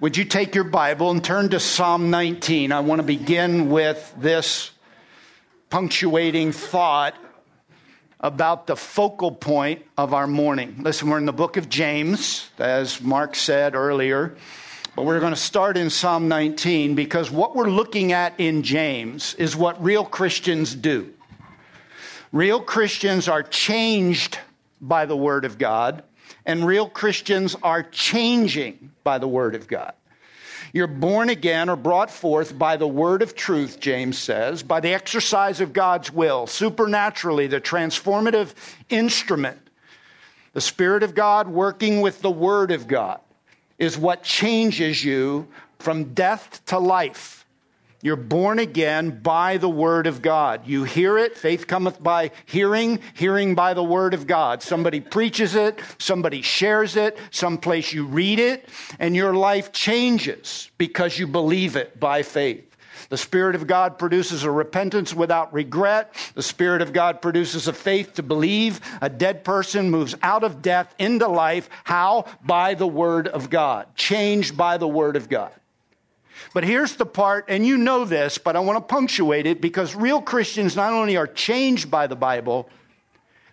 Would you take your Bible and turn to Psalm 19? I want to begin with this punctuating thought about the focal point of our morning. Listen, we're in the book of James, as Mark said earlier, but we're going to start in Psalm 19 because what we're looking at in James is what real Christians do. Real Christians are changed by the Word of God and real Christians are changing by the Word of God. You're born again or brought forth by the word of truth, James says, by the exercise of God's will, supernaturally, the transformative instrument. The Spirit of God working with the Word of God is what changes you from death to life. You're born again by the word of God. You hear it. Faith cometh by hearing, hearing by the word of God. Somebody preaches it, somebody shares it, someplace you read it, and your life changes because you believe it by faith. The Spirit of God produces a repentance without regret. The Spirit of God produces a faith to believe. A dead person moves out of death into life. How? By the Word of God. Changed by the Word of God. But here's the part, and you know this, but I want to punctuate it because real Christians not only are changed by the Bible,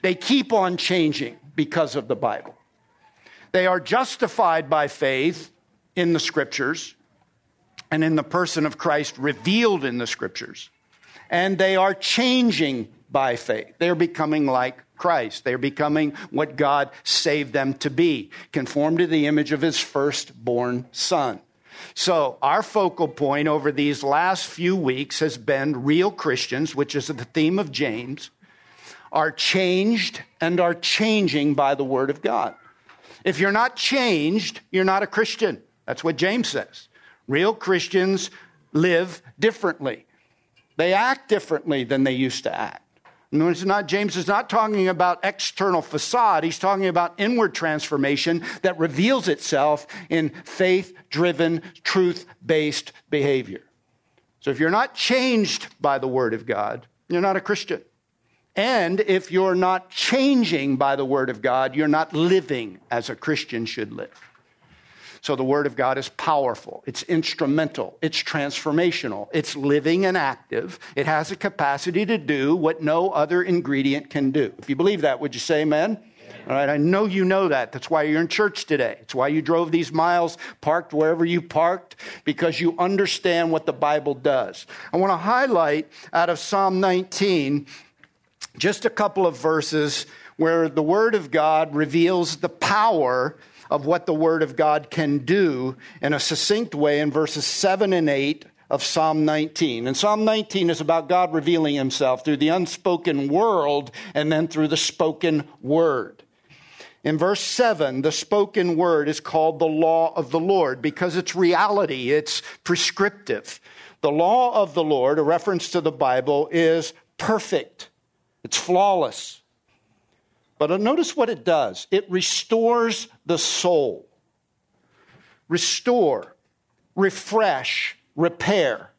they keep on changing because of the Bible. They are justified by faith in the scriptures and in the person of Christ revealed in the scriptures. And they are changing by faith. They're becoming like Christ. They're becoming what God saved them to be, conformed to the image of his firstborn son. So, our focal point over these last few weeks has been real Christians, which is the theme of James, are changed and are changing by the Word of God. If you're not changed, you're not a Christian. That's what James says. Real Christians live differently, they act differently than they used to act. Notice not, James is not talking about external facade. He's talking about inward transformation that reveals itself in faith driven, truth based behavior. So if you're not changed by the Word of God, you're not a Christian. And if you're not changing by the Word of God, you're not living as a Christian should live. So the Word of God is powerful, it's instrumental, it's transformational, it's living and active. It has a capacity to do what no other ingredient can do. If you believe that, would you say amen? All right, I know you know that. That's why you're in church today. It's why you drove these miles, parked wherever you parked, because you understand what the Bible does. I want to highlight out of Psalm 19 just a couple of verses where the Word of God reveals the power of what the Word of God can do in a succinct way in verses 7 and 8 of Psalm 19. And Psalm 19 is about God revealing himself through the unspoken world and then through the spoken word. In verse 7, the spoken word is called the law of the Lord because it's reality, it's prescriptive. The law of the Lord, a reference to the Bible, is perfect, it's flawless. But uh, notice what it does it restores the soul. Restore, refresh, repair.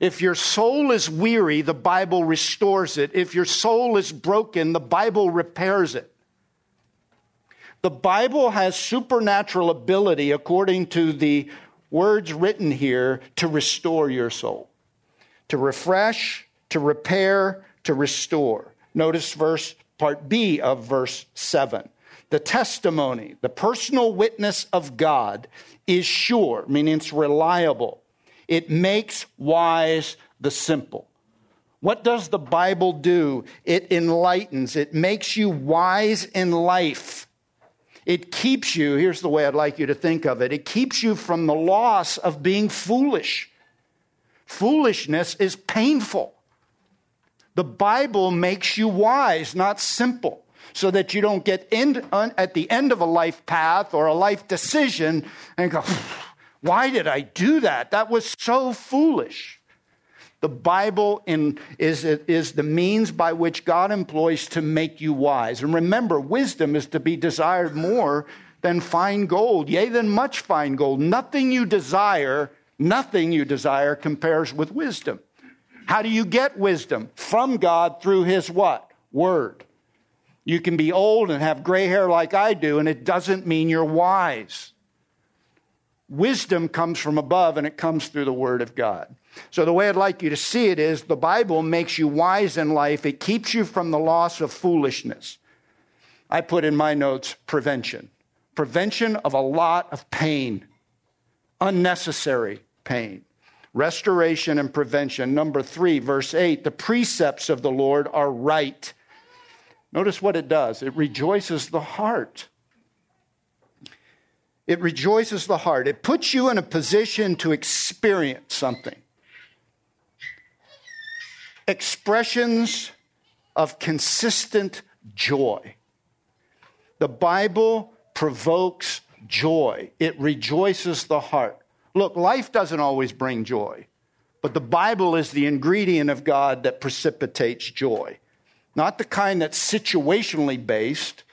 If your soul is weary, the Bible restores it. If your soul is broken, the Bible repairs it. The Bible has supernatural ability, according to the words written here, to restore your soul, to refresh, to repair, to restore. Notice verse part B of verse 7. The testimony, the personal witness of God is sure, meaning it's reliable. It makes wise the simple. What does the Bible do? It enlightens, it makes you wise in life. It keeps you, here's the way I'd like you to think of it it keeps you from the loss of being foolish. Foolishness is painful. The Bible makes you wise, not simple, so that you don't get in, at the end of a life path or a life decision and go, why did I do that? That was so foolish. The Bible in, is, is the means by which God employs to make you wise. And remember, wisdom is to be desired more than fine gold, yea, than much fine gold. Nothing you desire, nothing you desire compares with wisdom. How do you get wisdom? From God through His what? Word. You can be old and have gray hair like I do, and it doesn't mean you're wise. wisdom comes from above and it comes through the Word of God. So, the way I'd like you to see it is the Bible makes you wise in life, it keeps you from the loss of foolishness. I put in my notes prevention. Prevention of a lot of pain, unnecessary pain. Restoration and prevention. Number three, verse 8 the precepts of the Lord are right. Notice what it does it rejoices the heart. It rejoices the heart. It puts you in a position to experience something. Expressions of consistent joy. The Bible provokes joy, it rejoices the heart. Look, life doesn't always bring joy, but the Bible is the ingredient of God that precipitates joy. Not the kind that's situationally based,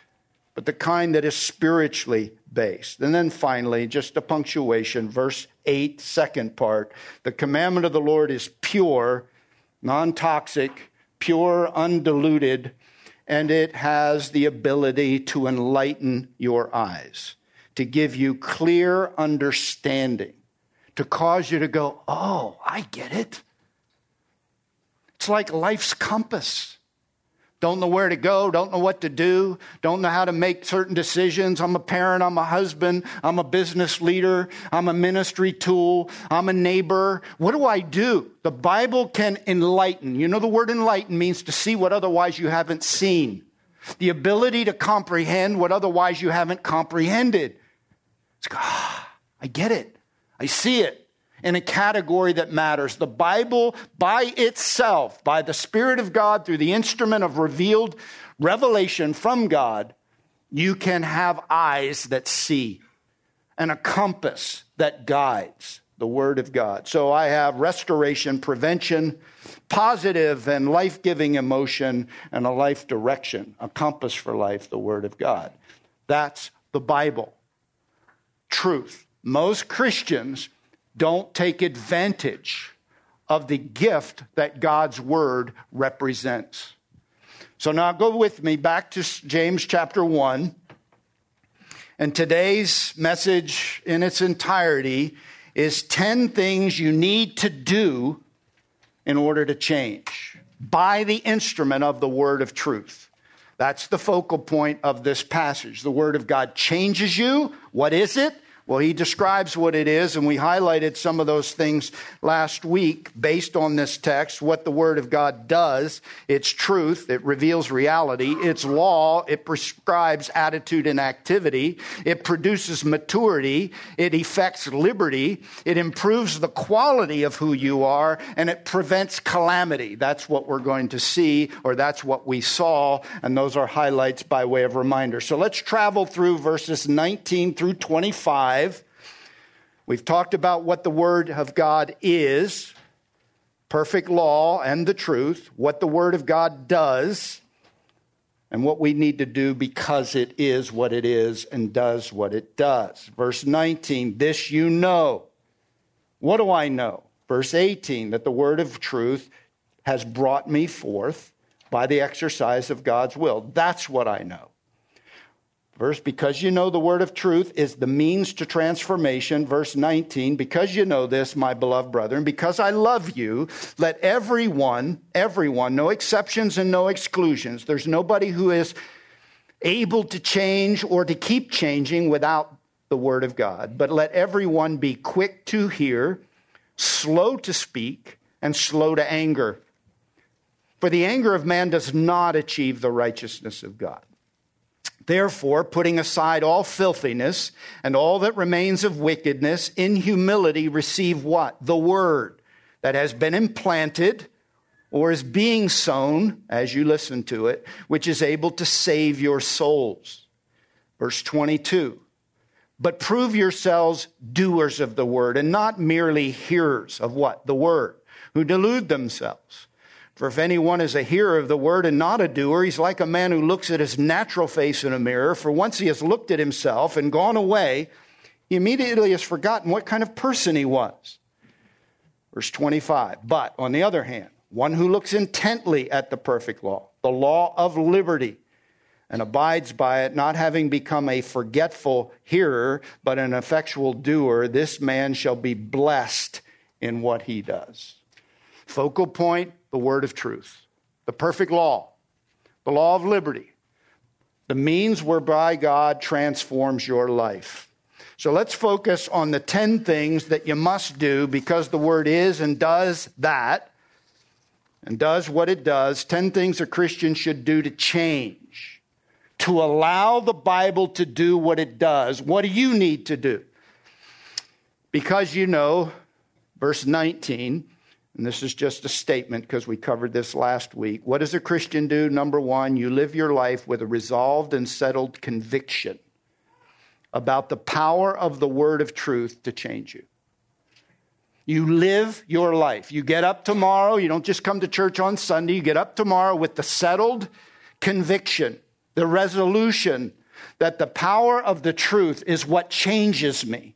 but the kind that is spiritually based. And then finally, just a punctuation, verse 8, second part. The commandment of the Lord is pure, non toxic, pure, undiluted, and it has the ability to enlighten your eyes, to give you clear understanding, to cause you to go, Oh, I get it. It's like life's compass don't know where to go, don't know what to do, don't know how to make certain decisions. I'm a parent, I'm a husband, I'm a business leader, I'm a ministry tool, I'm a neighbor. What do I do? The Bible can enlighten. You know, the word enlighten means to see what otherwise you haven't seen, the ability to comprehend what otherwise you haven't comprehended. It's like, ah, I get it, I see it in a category that matters. The Bible, by itself, by the Spirit of God, through the instrument of revealed revelation from God, you can have eyes that see and a compass that guides the Word of God. So I have restoration, prevention, positive and life giving emotion, and a life direction, a compass for life, the Word of God. That's the Bible. Truth. Most Christians don't take advantage of the gift that God's word represents. So now go with me back to James chapter 1. And today's message in its entirety is 10 things you need to do in order to change by the instrument of the word of truth. That's the focal point of this passage. The word of God changes you. What is it? Well, he describes what it is, and we highlighted some of those things last week based on this text, what the Word of God does. It's truth, it reveals reality. It's law, it prescribes attitude and activity. It produces maturity, it effects liberty, it improves the quality of who you are, and it prevents calamity. That's what we're going to see, or that's what we saw, and those are highlights by way of reminder. So let's travel through verses 19 through 25 5. We've talked about what the Word of God is perfect law and the truth, what the Word of God does, and what we need to do because it is what it is and does what it does. Verse 19, this you know. What do I know? Verse 18, that the Word of truth has brought me forth by the exercise of God's will. That's what I know. Verse, because you know the word of truth is the means to transformation. Verse 19, because you know this, my beloved brethren, because I love you, let everyone, everyone, no exceptions and no exclusions, there's nobody who is able to change or to keep changing without the word of God. But let everyone be quick to hear, slow to speak, and slow to anger. For the anger of man does not achieve the righteousness of God. Therefore, putting aside all filthiness and all that remains of wickedness, in humility receive what? The word that has been implanted or is being sown as you listen to it, which is able to save your souls. Verse 22. But prove yourselves doers of the word and not merely hearers of what? The word, who delude themselves. For if anyone is a hearer of the word and not a doer, he's like a man who looks at his natural face in a mirror. For once he has looked at himself and gone away, he immediately has forgotten what kind of person he was. Verse 25. But on the other hand, one who looks intently at the perfect law, the law of liberty, and abides by it, not having become a forgetful hearer, but an effectual doer, this man shall be blessed in what he does. Focal point the word of truth, the perfect law, the law of liberty, the means whereby God transforms your life. So let's focus on the 10 things that you must do because the word is and does that and does what it does. 10 things a Christian should do to change, to allow the Bible to do what it does. What do you need to do? Because you know, verse 19, and this is just a statement because we covered this last week. What does a Christian do? Number one, you live your life with a resolved and settled conviction about the power of the word of truth to change you. You live your life. You get up tomorrow, you don't just come to church on Sunday, you get up tomorrow with the settled conviction, the resolution that the power of the truth is what changes me.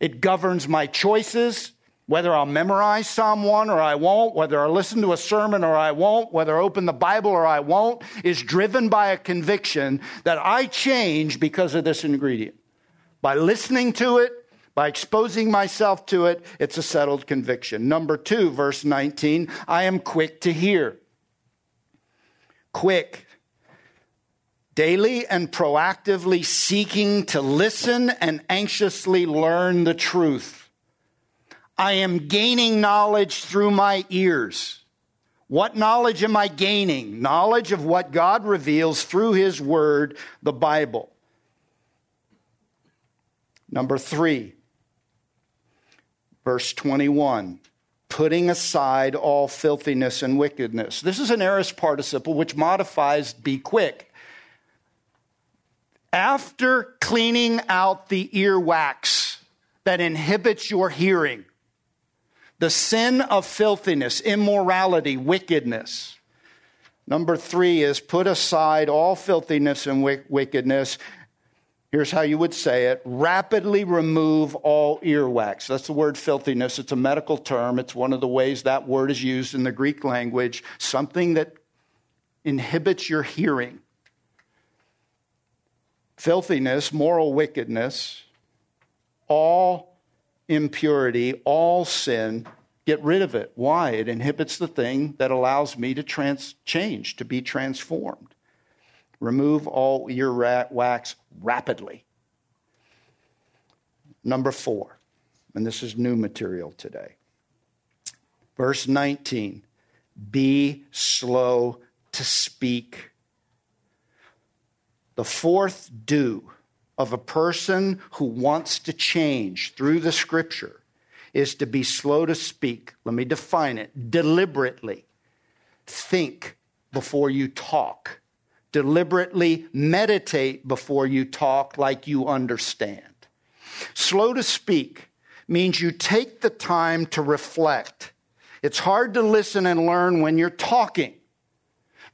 It governs my choices, whether I'll memorize Psalm 1 or I won't, whether I listen to a sermon or I won't, whether I open the Bible or I won't, is driven by a conviction that I change because of this ingredient. By listening to it, by exposing myself to it, it's a settled conviction. Number two, verse 19, I am quick to hear. Quick. Daily and proactively seeking to listen and anxiously learn the truth. I am gaining knowledge through my ears. What knowledge am I gaining? Knowledge of what God reveals through His Word, the Bible. Number three, verse 21 putting aside all filthiness and wickedness. This is an aorist participle which modifies be quick. After cleaning out the earwax that inhibits your hearing, the sin of filthiness, immorality, wickedness. Number three is put aside all filthiness and wickedness. Here's how you would say it rapidly remove all earwax. That's the word filthiness. It's a medical term. It's one of the ways that word is used in the Greek language. Something that inhibits your hearing. Filthiness, moral wickedness, all impurity, all sin, get rid of it. Why? It inhibits the thing that allows me to trans- change, to be transformed. Remove all ear wax rapidly. Number four, and this is new material today. Verse 19 be slow to speak. The fourth do of a person who wants to change through the scripture is to be slow to speak. Let me define it deliberately. Think before you talk. Deliberately meditate before you talk like you understand. Slow to speak means you take the time to reflect. It's hard to listen and learn when you're talking.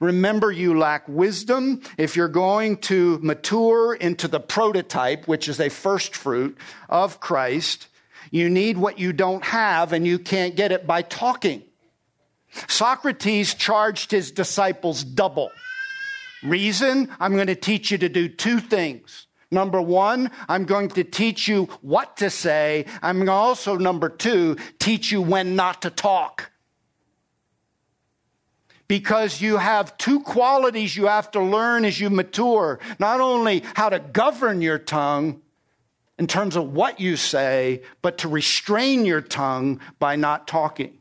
Remember, you lack wisdom. If you're going to mature into the prototype, which is a first fruit of Christ, you need what you don't have, and you can't get it by talking. Socrates charged his disciples double. Reason I'm going to teach you to do two things. Number one, I'm going to teach you what to say. I'm also, number two, teach you when not to talk because you have two qualities you have to learn as you mature not only how to govern your tongue in terms of what you say, but to restrain your tongue by not talking.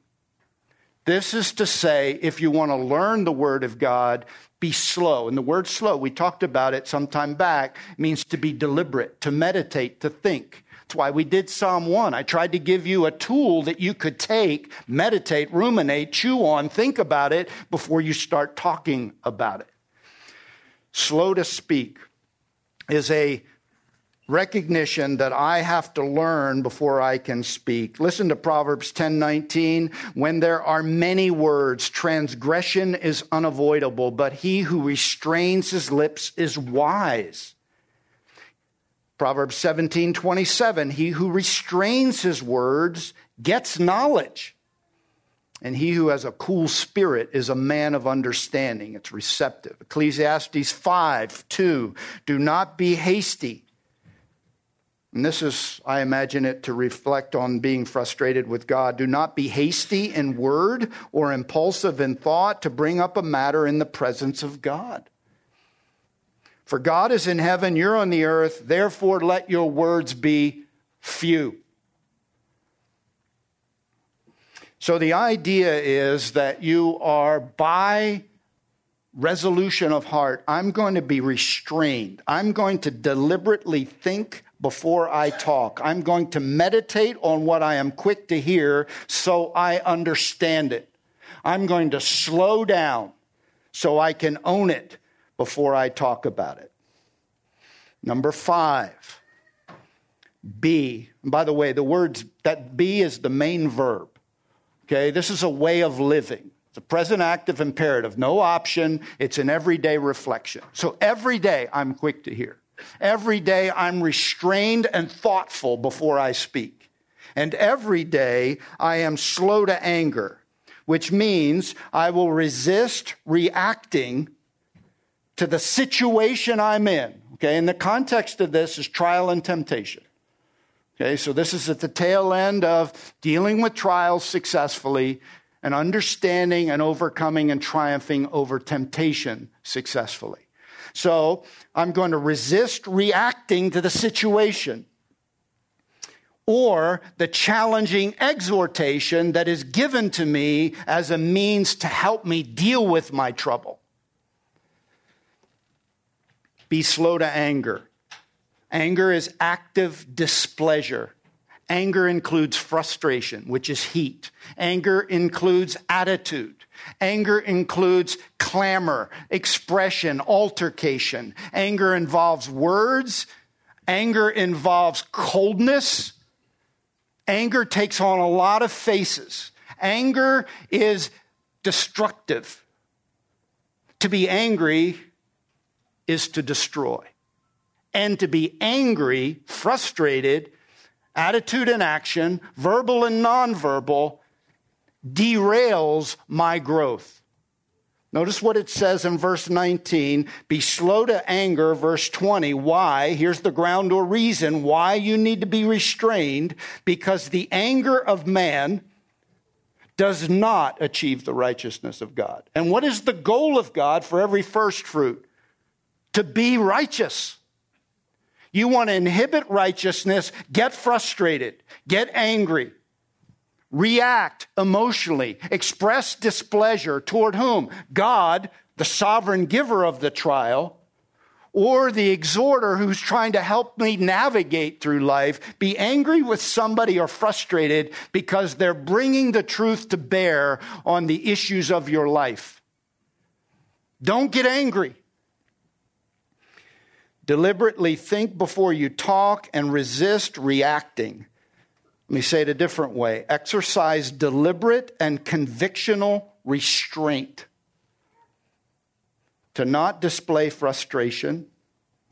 This is to say, if you want to learn the Word of God, be slow. And the word slow, we talked about it some time back, means to be deliberate, to meditate, to think. That's why we did Psalm 1. I tried to give you a tool that you could take, meditate, ruminate, chew on, think about it before you start talking about it. Slow to speak is a recognition that I have to learn before I can speak. Listen to Proverbs 10:19, when there are many words transgression is unavoidable, but he who restrains his lips is wise. Proverbs 17 27, he who restrains his words gets knowledge. And he who has a cool spirit is a man of understanding. It's receptive. Ecclesiastes 5 2. Do not be hasty. And this is, I imagine it to reflect on being frustrated with God. Do not be hasty in word or impulsive in thought to bring up a matter in the presence of God. For God is in heaven, you're on the earth, therefore let your words be few. So the idea is that you are by resolution of heart, I'm going to be restrained. I'm going to deliberately think before I talk. I'm going to meditate on what I am quick to hear so I understand it. I'm going to slow down so I can own it before I talk about it. Number five, be. And by the way, the words that be is the main verb. Okay, this is a way of living. It's a present active imperative, no option. It's an everyday reflection. So every day I'm quick to hear. Every day I'm restrained and thoughtful before I speak. And every day I am slow to anger, which means I will resist reacting to the situation I'm in. Okay, and the context of this is trial and temptation. Okay, so this is at the tail end of dealing with trials successfully and understanding and overcoming and triumphing over temptation successfully. So I'm going to resist reacting to the situation or the challenging exhortation that is given to me as a means to help me deal with my trouble. Be slow to anger. Anger is active displeasure. Anger includes frustration, which is heat. Anger includes attitude. Anger includes clamor, expression, altercation. Anger involves words. Anger involves coldness. Anger takes on a lot of faces. Anger is destructive. To be angry is to destroy and to be angry, frustrated, attitude and action, verbal and nonverbal, derails my growth. Notice what it says in verse 19 be slow to anger, verse 20. Why? Here's the ground or reason why you need to be restrained because the anger of man does not achieve the righteousness of God. And what is the goal of God for every first fruit? To be righteous. You want to inhibit righteousness, get frustrated, get angry, react emotionally, express displeasure toward whom? God, the sovereign giver of the trial, or the exhorter who's trying to help me navigate through life, be angry with somebody or frustrated because they're bringing the truth to bear on the issues of your life. Don't get angry. Deliberately think before you talk and resist reacting. Let me say it a different way exercise deliberate and convictional restraint to not display frustration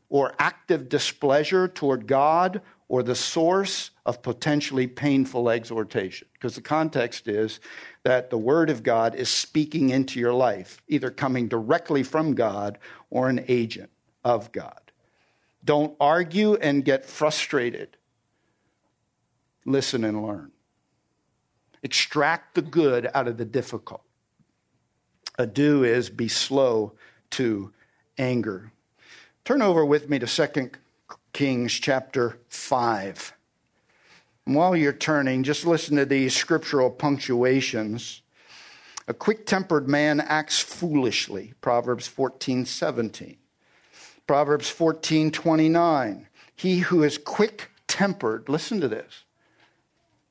or active displeasure toward God or the source of potentially painful exhortation. Because the context is that the Word of God is speaking into your life, either coming directly from God or an agent of God. Don't argue and get frustrated. Listen and learn. Extract the good out of the difficult. A do is be slow to anger. Turn over with me to 2 Kings chapter 5. And while you're turning, just listen to these scriptural punctuations. A quick tempered man acts foolishly, Proverbs 14 17. Proverbs 14 29. He who is quick tempered, listen to this,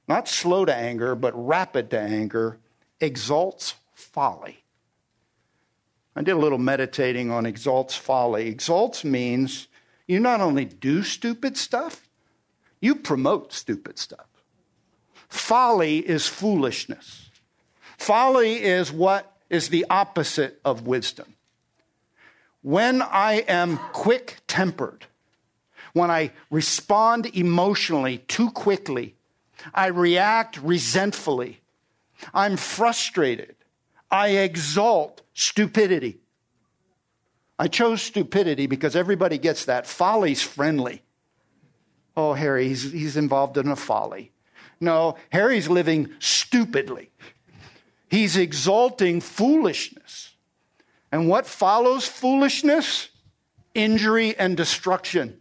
not slow to anger, but rapid to anger, exalts folly. I did a little meditating on exalts folly. Exalts means you not only do stupid stuff, you promote stupid stuff. Folly is foolishness. Folly is what is the opposite of wisdom. When I am quick tempered, when I respond emotionally too quickly, I react resentfully, I'm frustrated. I exalt stupidity. I chose stupidity because everybody gets that. Folly's friendly. Oh, Harry, he's, he's involved in a folly. No, Harry's living stupidly. He's exalting foolishness. And what follows foolishness? Injury and destruction.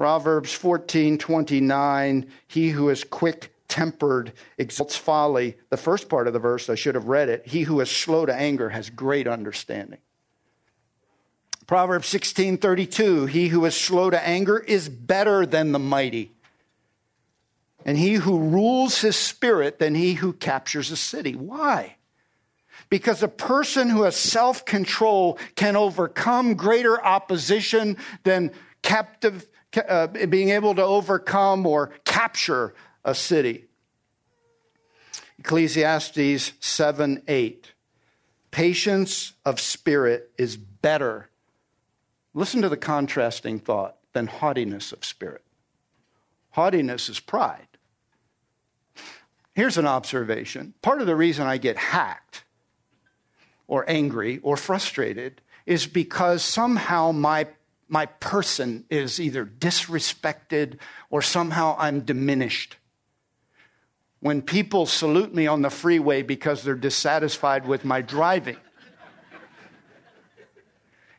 Proverbs 14:29, he who is quick tempered exalts folly. The first part of the verse, I should have read it. He who is slow to anger has great understanding. Proverbs 16:32, he who is slow to anger is better than the mighty and he who rules his spirit than he who captures a city. Why? Because a person who has self control can overcome greater opposition than captive, uh, being able to overcome or capture a city. Ecclesiastes 7 8. Patience of spirit is better. Listen to the contrasting thought than haughtiness of spirit. Haughtiness is pride. Here's an observation part of the reason I get hacked or angry or frustrated is because somehow my, my person is either disrespected or somehow I'm diminished. When people salute me on the freeway because they're dissatisfied with my driving,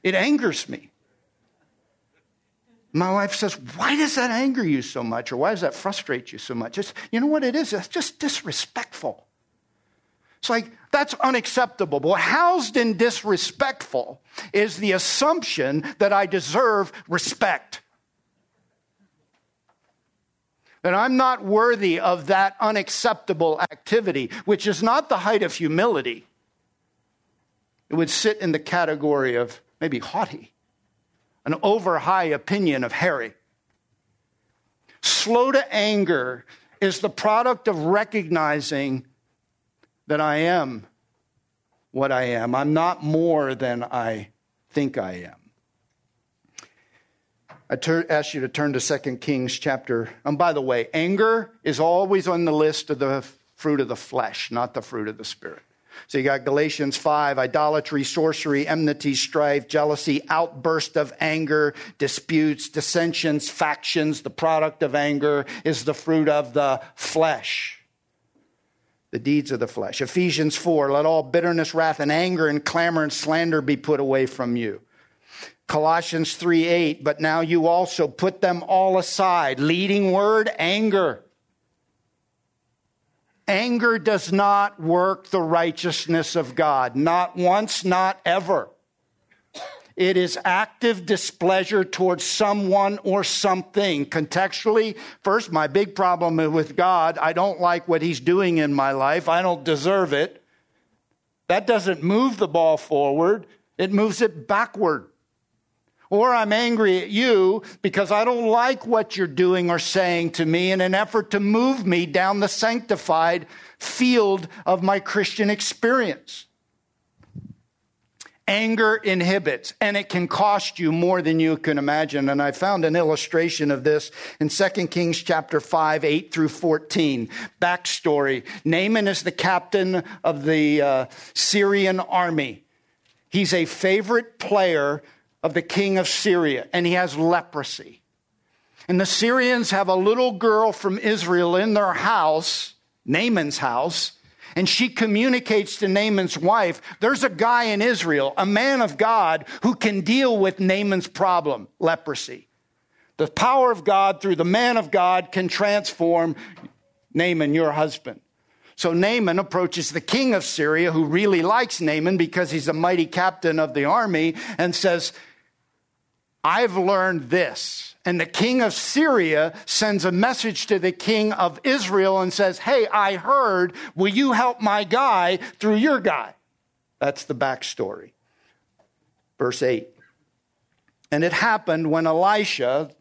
it angers me. My wife says, Why does that anger you so much? Or why does that frustrate you so much? It's, you know what it is? It's just disrespectful. It's like, that's unacceptable. But housed in disrespectful is the assumption that I deserve respect. That I'm not worthy of that unacceptable activity, which is not the height of humility. It would sit in the category of maybe haughty an over high opinion of Harry. Slow to anger is the product of recognizing that I am what I am. I'm not more than I think I am. I tur- ask you to turn to 2 Kings chapter. And by the way, anger is always on the list of the fruit of the flesh, not the fruit of the spirit. So you got Galatians 5, idolatry, sorcery, enmity, strife, jealousy, outburst of anger, disputes, dissensions, factions. The product of anger is the fruit of the flesh. The deeds of the flesh. Ephesians 4, let all bitterness, wrath, and anger, and clamor and slander be put away from you. Colossians 3 8, but now you also put them all aside. Leading word, anger Anger does not work the righteousness of God, not once, not ever. It is active displeasure towards someone or something. Contextually, first, my big problem with God, I don't like what He's doing in my life. I don't deserve it. That doesn't move the ball forward, it moves it backward. Or I'm angry at you because I don't like what you're doing or saying to me in an effort to move me down the sanctified field of my Christian experience. Anger inhibits, and it can cost you more than you can imagine. And I found an illustration of this in 2 Kings chapter 5, 8 through 14. Backstory Naaman is the captain of the uh, Syrian army. He's a favorite player of the king of Syria, and he has leprosy. And the Syrians have a little girl from Israel in their house, Naaman's house, and she communicates to Naaman's wife there's a guy in Israel, a man of God, who can deal with Naaman's problem, leprosy. The power of God through the man of God can transform Naaman, your husband. So Naaman approaches the king of Syria, who really likes Naaman because he's a mighty captain of the army, and says, I've learned this. And the king of Syria sends a message to the king of Israel and says, Hey, I heard, will you help my guy through your guy? That's the backstory. Verse 8. And it happened when Elisha,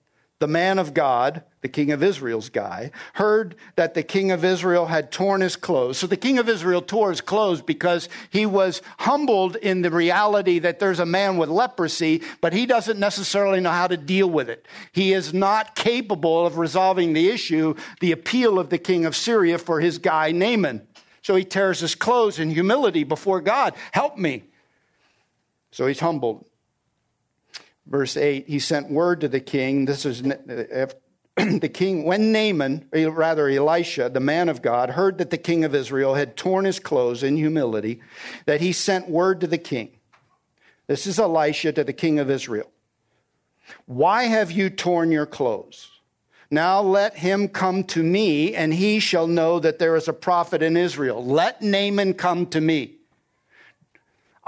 the man of God, the king of Israel's guy, heard that the king of Israel had torn his clothes. So the king of Israel tore his clothes because he was humbled in the reality that there's a man with leprosy, but he doesn't necessarily know how to deal with it. He is not capable of resolving the issue, the appeal of the king of Syria for his guy Naaman. So he tears his clothes in humility before God. Help me. So he's humbled. Verse 8, he sent word to the king. This is the king, when Naaman, or rather Elisha, the man of God, heard that the king of Israel had torn his clothes in humility, that he sent word to the king. This is Elisha to the king of Israel. Why have you torn your clothes? Now let him come to me, and he shall know that there is a prophet in Israel. Let Naaman come to me.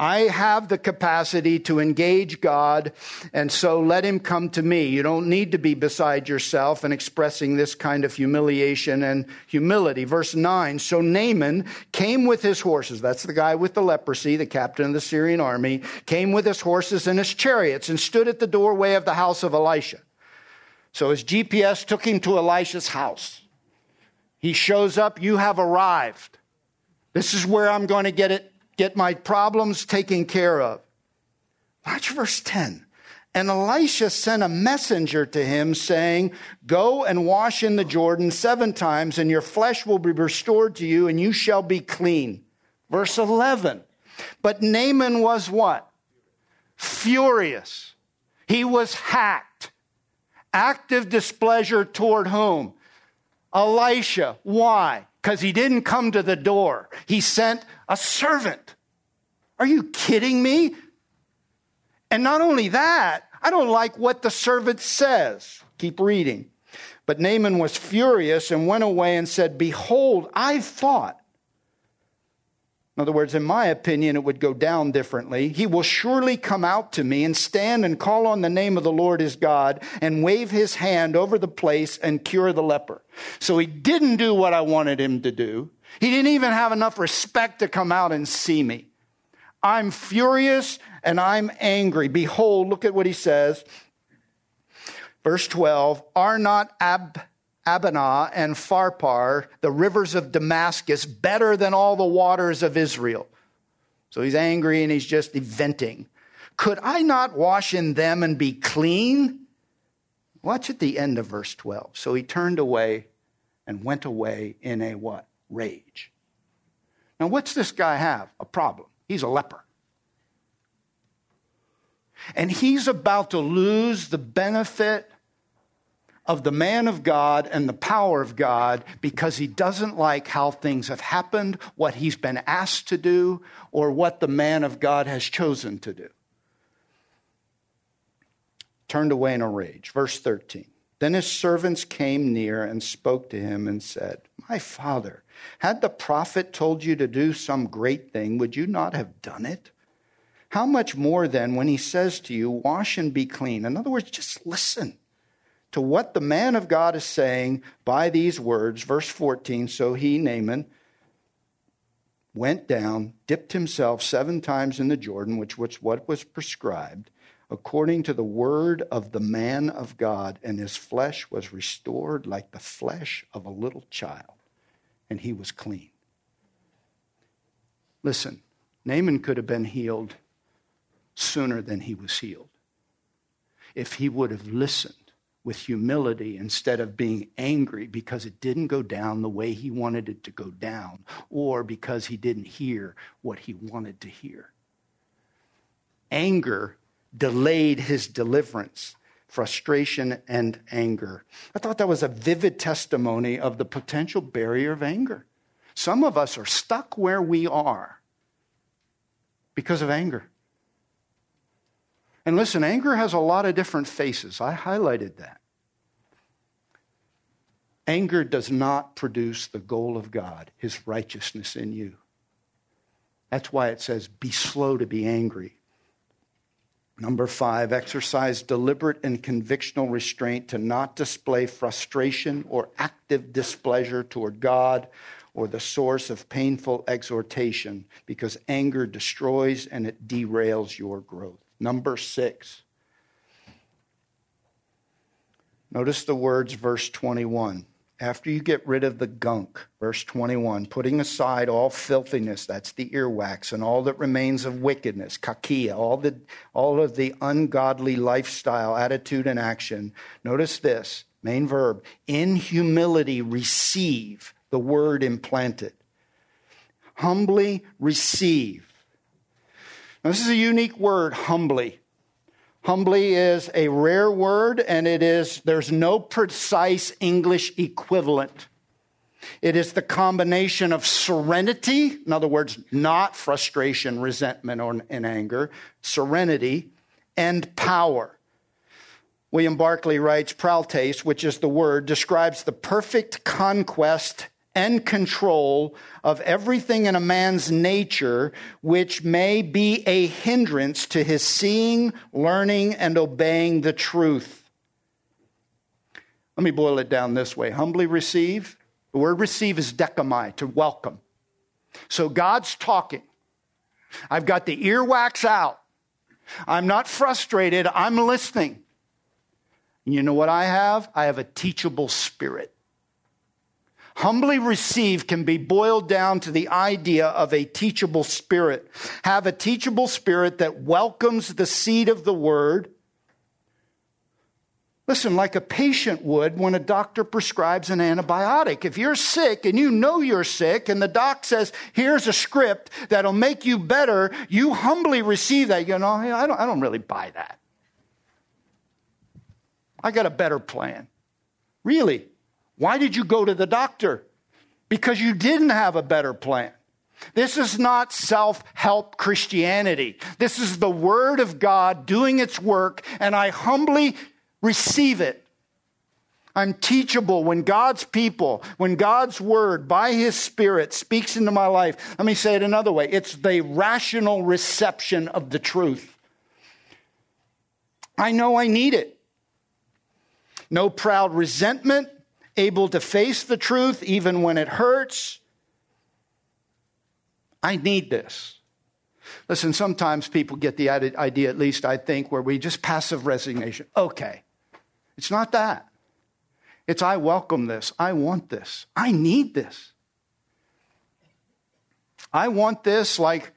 I have the capacity to engage God, and so let him come to me. You don't need to be beside yourself and expressing this kind of humiliation and humility. Verse 9 So Naaman came with his horses. That's the guy with the leprosy, the captain of the Syrian army, came with his horses and his chariots and stood at the doorway of the house of Elisha. So his GPS took him to Elisha's house. He shows up, you have arrived. This is where I'm going to get it get my problems taken care of. Watch verse 10. And Elisha sent a messenger to him saying, Go and wash in the Jordan seven times, and your flesh will be restored to you, and you shall be clean. Verse 11. But Naaman was what? Furious. He was hacked. Active displeasure toward whom? Elisha. Why? Because he didn't come to the door. He sent a servant. Are you kidding me? And not only that, I don't like what the servant says. Keep reading. But Naaman was furious and went away and said, Behold, I thought. In other words, in my opinion, it would go down differently. He will surely come out to me and stand and call on the name of the Lord his God and wave his hand over the place and cure the leper. So he didn't do what I wanted him to do. He didn't even have enough respect to come out and see me. I'm furious and I'm angry. Behold, look at what he says. Verse 12 Are not Ab- Abana and Pharpar, the rivers of Damascus, better than all the waters of Israel? So he's angry and he's just venting. Could I not wash in them and be clean? Watch at the end of verse 12. So he turned away and went away in a what? rage. Now, what's this guy have? A problem. He's a leper. And he's about to lose the benefit of the man of God and the power of God because he doesn't like how things have happened, what he's been asked to do, or what the man of God has chosen to do. Turned away in a rage. Verse 13. Then his servants came near and spoke to him and said, My father, had the prophet told you to do some great thing, would you not have done it? How much more then when he says to you, Wash and be clean? In other words, just listen to what the man of God is saying by these words. Verse 14 So he, Naaman, went down, dipped himself seven times in the Jordan, which was what was prescribed according to the word of the man of God, and his flesh was restored like the flesh of a little child, and he was clean. Listen, Naaman could have been healed sooner than he was healed if he would have listened with humility instead of being angry because it didn't go down the way he wanted it to go down or because he didn't hear what he wanted to hear. Anger delayed his deliverance, frustration, and anger. I thought that was a vivid testimony of the potential barrier of anger. Some of us are stuck where we are because of anger. And listen, anger has a lot of different faces. I highlighted that. Anger does not produce the goal of God, his righteousness in you. That's why it says, be slow to be angry, Number five, exercise deliberate and convictional restraint to not display frustration or active displeasure toward God or the source of painful exhortation because anger destroys and it derails your growth. Number six, Notice the words, verse 21. After you get rid of the gunk, verse 21, putting aside all filthiness, that's the earwax, and all that remains of wickedness, kakia, all, the, all of the ungodly lifestyle, attitude, and action. Notice this main verb in humility receive the word implanted. Humbly receive. Now, this is a unique word, humbly. Humbly is a rare word, and it is, there's no precise English equivalent. It is the combination of serenity, in other words, not frustration, resentment, or and anger, serenity, and power. William Barclay writes, praotes, which is the word, describes the perfect conquest and control of everything in a man's nature which may be a hindrance to his seeing, learning, and obeying the truth. Let me boil it down this way humbly receive. The word receive is dechomai, to welcome. So God's talking. I've got the earwax out. I'm not frustrated. I'm listening. You know what I have? I have a teachable spirit. Humbly receive can be boiled down to the idea of a teachable spirit. Have a teachable spirit that welcomes the seed of the word. Listen, like a patient would when a doctor prescribes an antibiotic. If you're sick and you know you're sick, and the doc says, here's a script that'll make you better, you humbly receive that. You know, I don't, I don't really buy that. I got a better plan. Really? Why did you go to the doctor? Because you didn't have a better plan. This is not self help Christianity. This is the Word of God doing its work, and I humbly receive it. I'm teachable when God's people, when God's Word by His Spirit speaks into my life. Let me say it another way it's the rational reception of the truth. I know I need it. No proud resentment, able to face the truth even when it hurts. I need this. Listen, sometimes people get the idea, at least I think, where we just passive resignation. Okay. It's not that. It's I welcome this. I want this. I need this. I want this like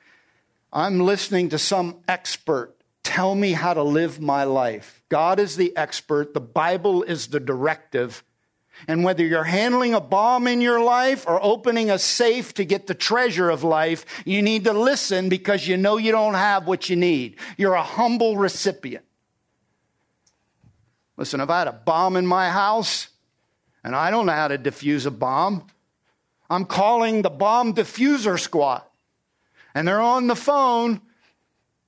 I'm listening to some expert tell me how to live my life. God is the expert, the Bible is the directive. And whether you're handling a bomb in your life or opening a safe to get the treasure of life, you need to listen because you know you don't have what you need. You're a humble recipient. Listen, if I had a bomb in my house and I don't know how to defuse a bomb, I'm calling the bomb diffuser squad. And they're on the phone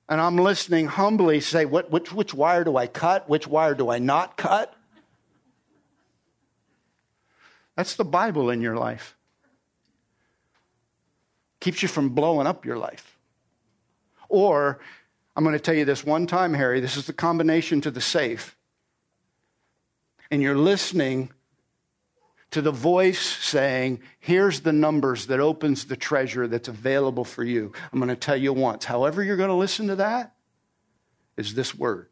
and I'm listening humbly say, what, which, which wire do I cut? Which wire do I not cut? That's the Bible in your life. Keeps you from blowing up your life. Or, I'm going to tell you this one time, Harry, this is the combination to the safe. And you're listening to the voice saying, Here's the numbers that opens the treasure that's available for you. I'm going to tell you once. However, you're going to listen to that is this word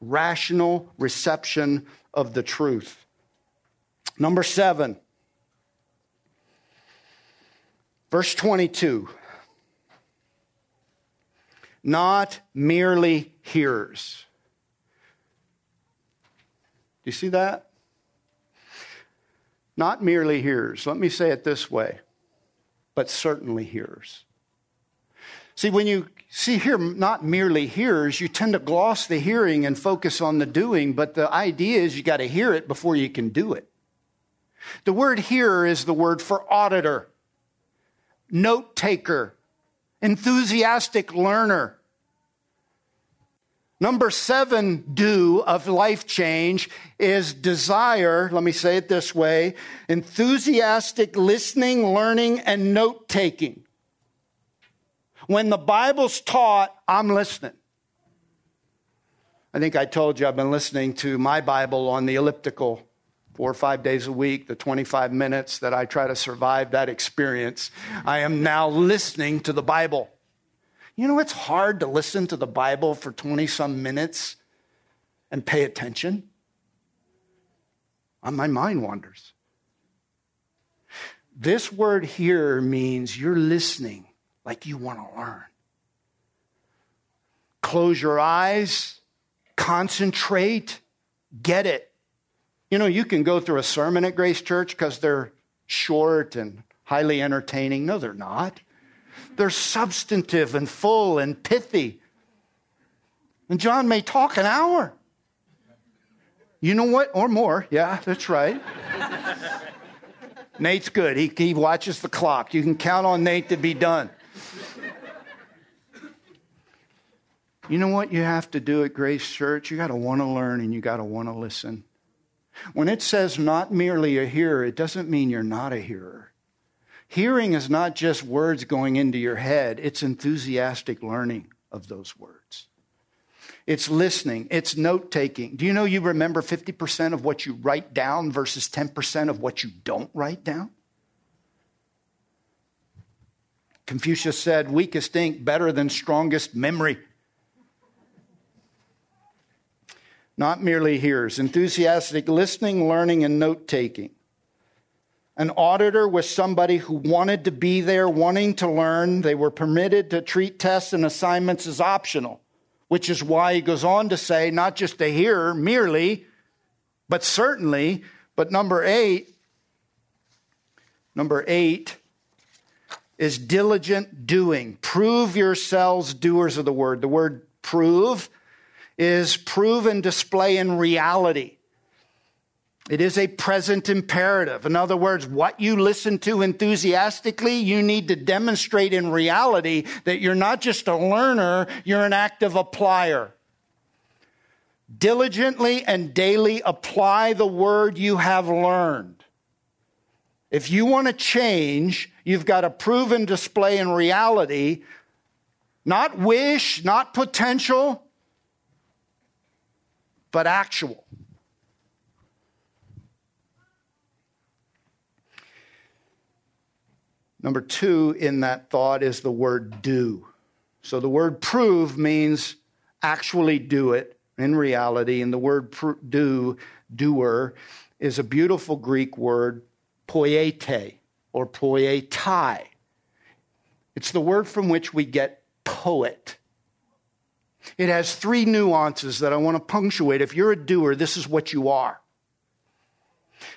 rational reception of the truth. Number seven, verse 22. Not merely hearers. Do you see that? Not merely hearers. Let me say it this way, but certainly hearers. See, when you see here, not merely hearers, you tend to gloss the hearing and focus on the doing, but the idea is you got to hear it before you can do it. The word hearer is the word for auditor, note taker, enthusiastic learner. Number seven do of life change is desire, let me say it this way, enthusiastic listening, learning, and note taking. When the Bible's taught, I'm listening. I think I told you I've been listening to my Bible on the elliptical four or five days a week, the 25 minutes that I try to survive that experience. I am now listening to the Bible. You know, it's hard to listen to the Bible for 20 some minutes and pay attention. Uh, my mind wanders. This word here means you're listening like you want to learn. Close your eyes, concentrate, get it. You know, you can go through a sermon at Grace Church because they're short and highly entertaining. No, they're not. They're substantive and full and pithy. And John may talk an hour. You know what? Or more. Yeah, that's right. Nate's good. He, he watches the clock. You can count on Nate to be done. You know what you have to do at Grace Church? You got to want to learn and you got to want to listen. When it says not merely a hearer, it doesn't mean you're not a hearer. Hearing is not just words going into your head, it's enthusiastic learning of those words. It's listening, it's note taking. Do you know you remember 50% of what you write down versus 10% of what you don't write down? Confucius said, weakest ink better than strongest memory. Not merely hearers, enthusiastic listening, learning, and note taking. An auditor was somebody who wanted to be there, wanting to learn. They were permitted to treat tests and assignments as optional which is why he goes on to say, not just a hearer merely, but certainly. But number eight, number eight is diligent doing. Prove yourselves doers of the word. The word prove is prove and display in reality. It is a present imperative. In other words, what you listen to enthusiastically, you need to demonstrate in reality that you're not just a learner, you're an active applier. Diligently and daily apply the word you have learned. If you want to change, you've got to prove and display in reality, not wish, not potential, but actual. Number two in that thought is the word do. So the word prove means actually do it in reality, and the word do, doer, is a beautiful Greek word, poiete or poietai. It's the word from which we get poet. It has three nuances that I want to punctuate. If you're a doer, this is what you are.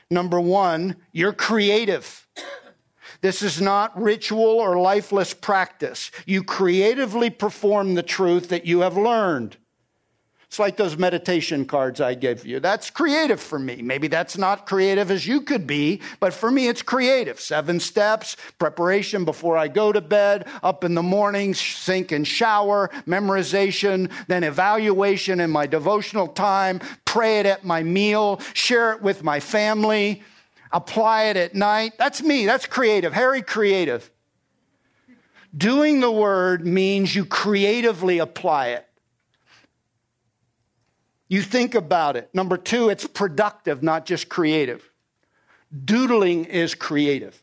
Number one, you're creative. This is not ritual or lifeless practice. You creatively perform the truth that you have learned. It's like those meditation cards I gave you. That's creative for me. Maybe that's not creative as you could be, but for me, it's creative. Seven steps, preparation before I go to bed, up in the morning, sink and shower, memorization, then evaluation in my devotional time, pray it at my meal, share it with my family apply it at night. That's me. That's creative. Harry, creative. Doing the word means you creatively apply it. You think about it. Number two, it's productive, not just creative. Doodling is creative,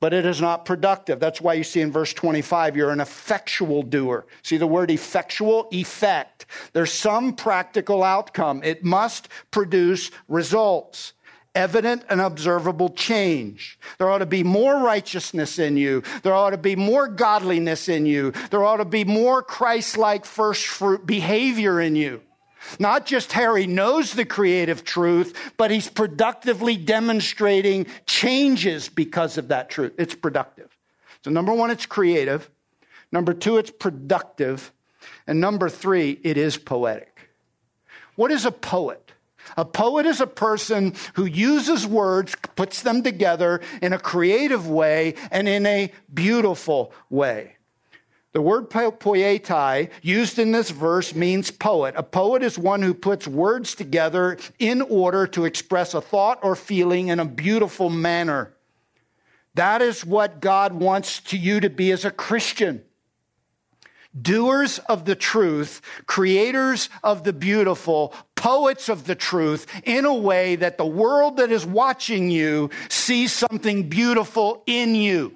but it is not productive. That's why you see in verse 25, you're an effectual doer. See the word effectual? Effect. There's some practical outcome. It must produce results evident and observable change. There ought to be more righteousness in you. There ought to be more godliness in you. There ought to be more Christ like first fruit behavior in you. Not just Harry knows the creative truth, but he's productively demonstrating changes because of that truth. It's productive. So, number one, it's creative. Number two, it's productive. And number three, it is poetic. What is a poet? A poet is a person who uses words, puts them together in a creative way and in a beautiful way. The word poietai used in this verse means poet. A poet is one who puts words together in order to express a thought or feeling in a beautiful manner. That is what God wants to you to be as a Christian doers of the truth, creators of the beautiful, poets of the truth in a way that the world that is watching you sees something beautiful in you.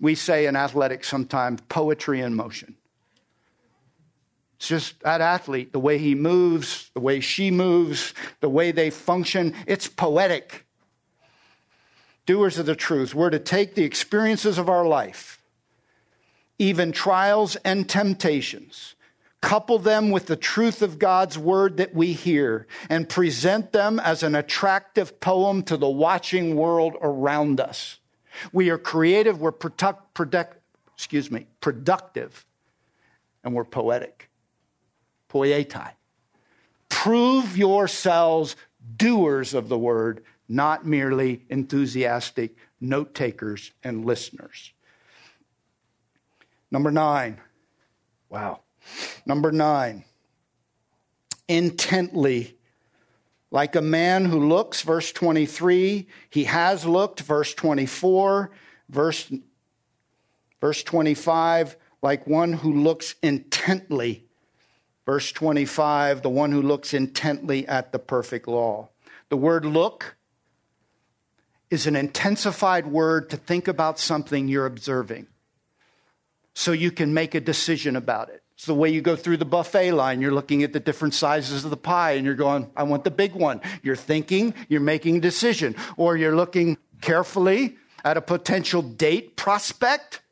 We say in athletics sometimes poetry in motion. It's just that athlete, the way he moves, the way she moves, the way they function. It's poetic. Doers of the truth. We're to take the experiences of our life, even trials and temptations, couple them with the truth of God's word that we hear, and present them as an attractive poem to the watching world around us. We are creative, we're product, product, excuse me, productive, and we're poetic poietai. Prove yourselves doers of the word, not merely enthusiastic note takers and listeners. Number nine. Wow. Number nine. Intently. Like a man who looks, verse 23, he has looked, verse 24, verse, verse 25, like one who looks intently Verse 25, the one who looks intently at the perfect law. The word look is an intensified word to think about something you're observing so you can make a decision about it. It's the way you go through the buffet line. You're looking at the different sizes of the pie and you're going, I want the big one. You're thinking, you're making a decision. Or you're looking carefully at a potential date prospect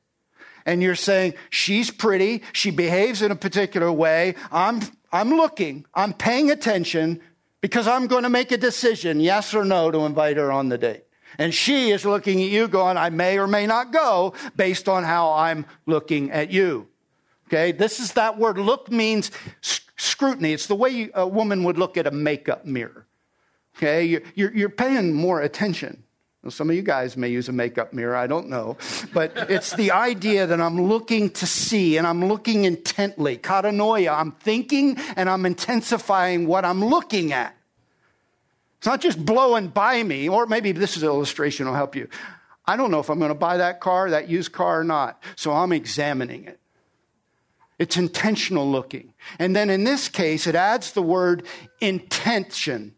and you're saying, she's pretty, she behaves in a particular way, I'm, I'm looking, I'm paying attention because I'm going to make a decision, yes or no, to invite her on the date. And she is looking at you going, I may or may not go based on how I'm looking at you. Okay, this is that word. Look means scrutiny. It's the way a woman would look at a makeup mirror. Okay, you're, you're, paying more attention. Some of you guys may use a makeup mirror, I don't know. But it's the idea that I'm looking to see and I'm looking intently. Katanoia, I'm thinking and I'm intensifying what I'm looking at. It's not just blowing by me, or maybe this is an illustration will help you. I don't know if I'm going to buy that car, that used car, or not. So I'm examining it. It's intentional looking. And then in this case, it adds the word intention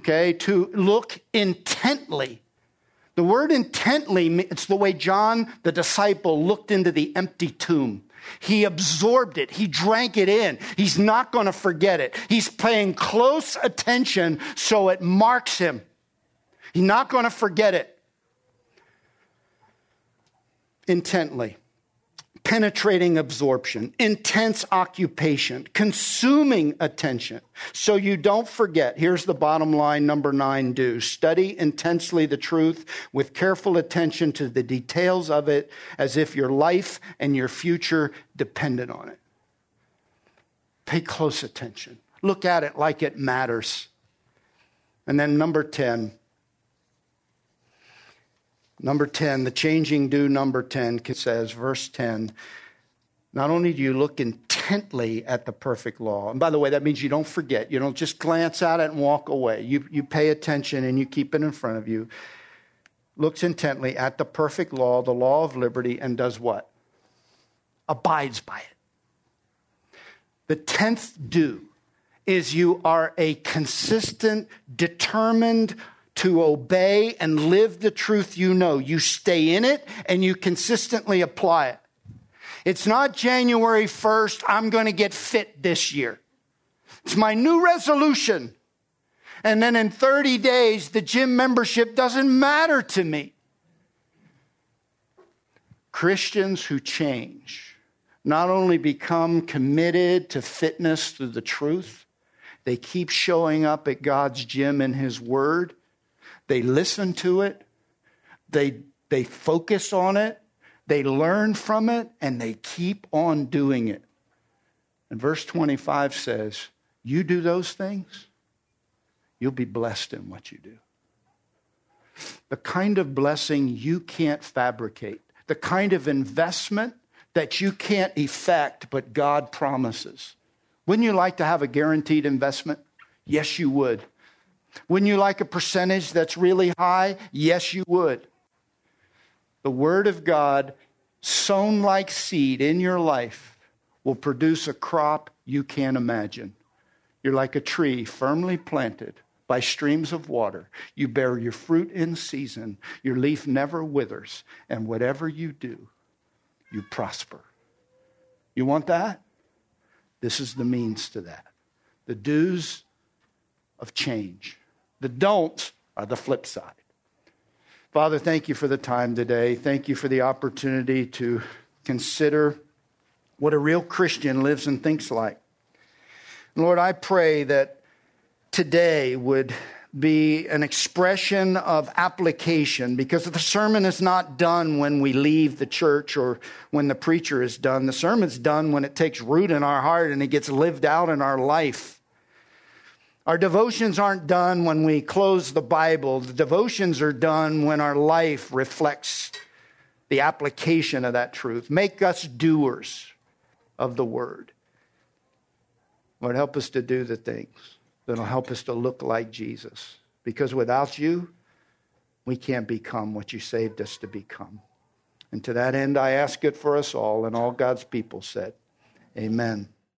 okay, to look intently. The word intently, it's the way John the disciple looked into the empty tomb. He absorbed it. He drank it in. He's not going to forget it. He's paying close attention so it marks him. He's not going to forget it. Intently penetrating absorption, intense occupation, consuming attention. So you don't forget. Here's the bottom line number nine do study intensely the truth with careful attention to the details of it as if your life and your future depended on it. Pay close attention. Look at it like it matters. And then number 10, Number 10, the changing do number 10 says, verse 10, not only do you look intently at the perfect law, and by the way, that means you don't forget. You don't just glance at it and walk away. You, you pay attention and you keep it in front of you. Looks intently at the perfect law, the law of liberty, and does what? Abides by it. The tenth do is you are a consistent, determined, to obey and live the truth you know. You stay in it and you consistently apply it. It's not January 1st, I'm going to get fit this year. It's my new resolution. And then in 30 days, the gym membership doesn't matter to me. Christians who change not only become committed to fitness through the truth, they keep showing up at God's gym and His Word they listen to it, they, they focus on it, they learn from it, and they keep on doing it. And verse 25 says, You do those things, you'll be blessed in what you do. The kind of blessing you can't fabricate, the kind of investment that you can't effect, but God promises. Wouldn't you like to have a guaranteed investment? Yes, you would. Wouldn't you like a percentage that's really high? Yes, you would. The Word of God, sown like seed in your life, will produce a crop you can't imagine. You're like a tree firmly planted by streams of water. You bear your fruit in season, your leaf never withers, and whatever you do, you prosper. You want that? This is the means to that. The dos of change, the don'ts are the flip side. Father, thank you for the time today. Thank you for the opportunity to consider what a real Christian lives and thinks like. Lord, I pray that today would be an expression of application because the sermon is not done when we leave the church or when the preacher is done. The sermon's done when it takes root in our heart and it gets lived out in our life. Our devotions aren't done when we close the Bible. The devotions are done when our life reflects the application of that truth. Make us doers of the word. Lord, help us to do the things that'll help us to look like Jesus. Because without you, we can't become what you saved us to become. And to that end, I ask it for us all, and all God's people said, Amen.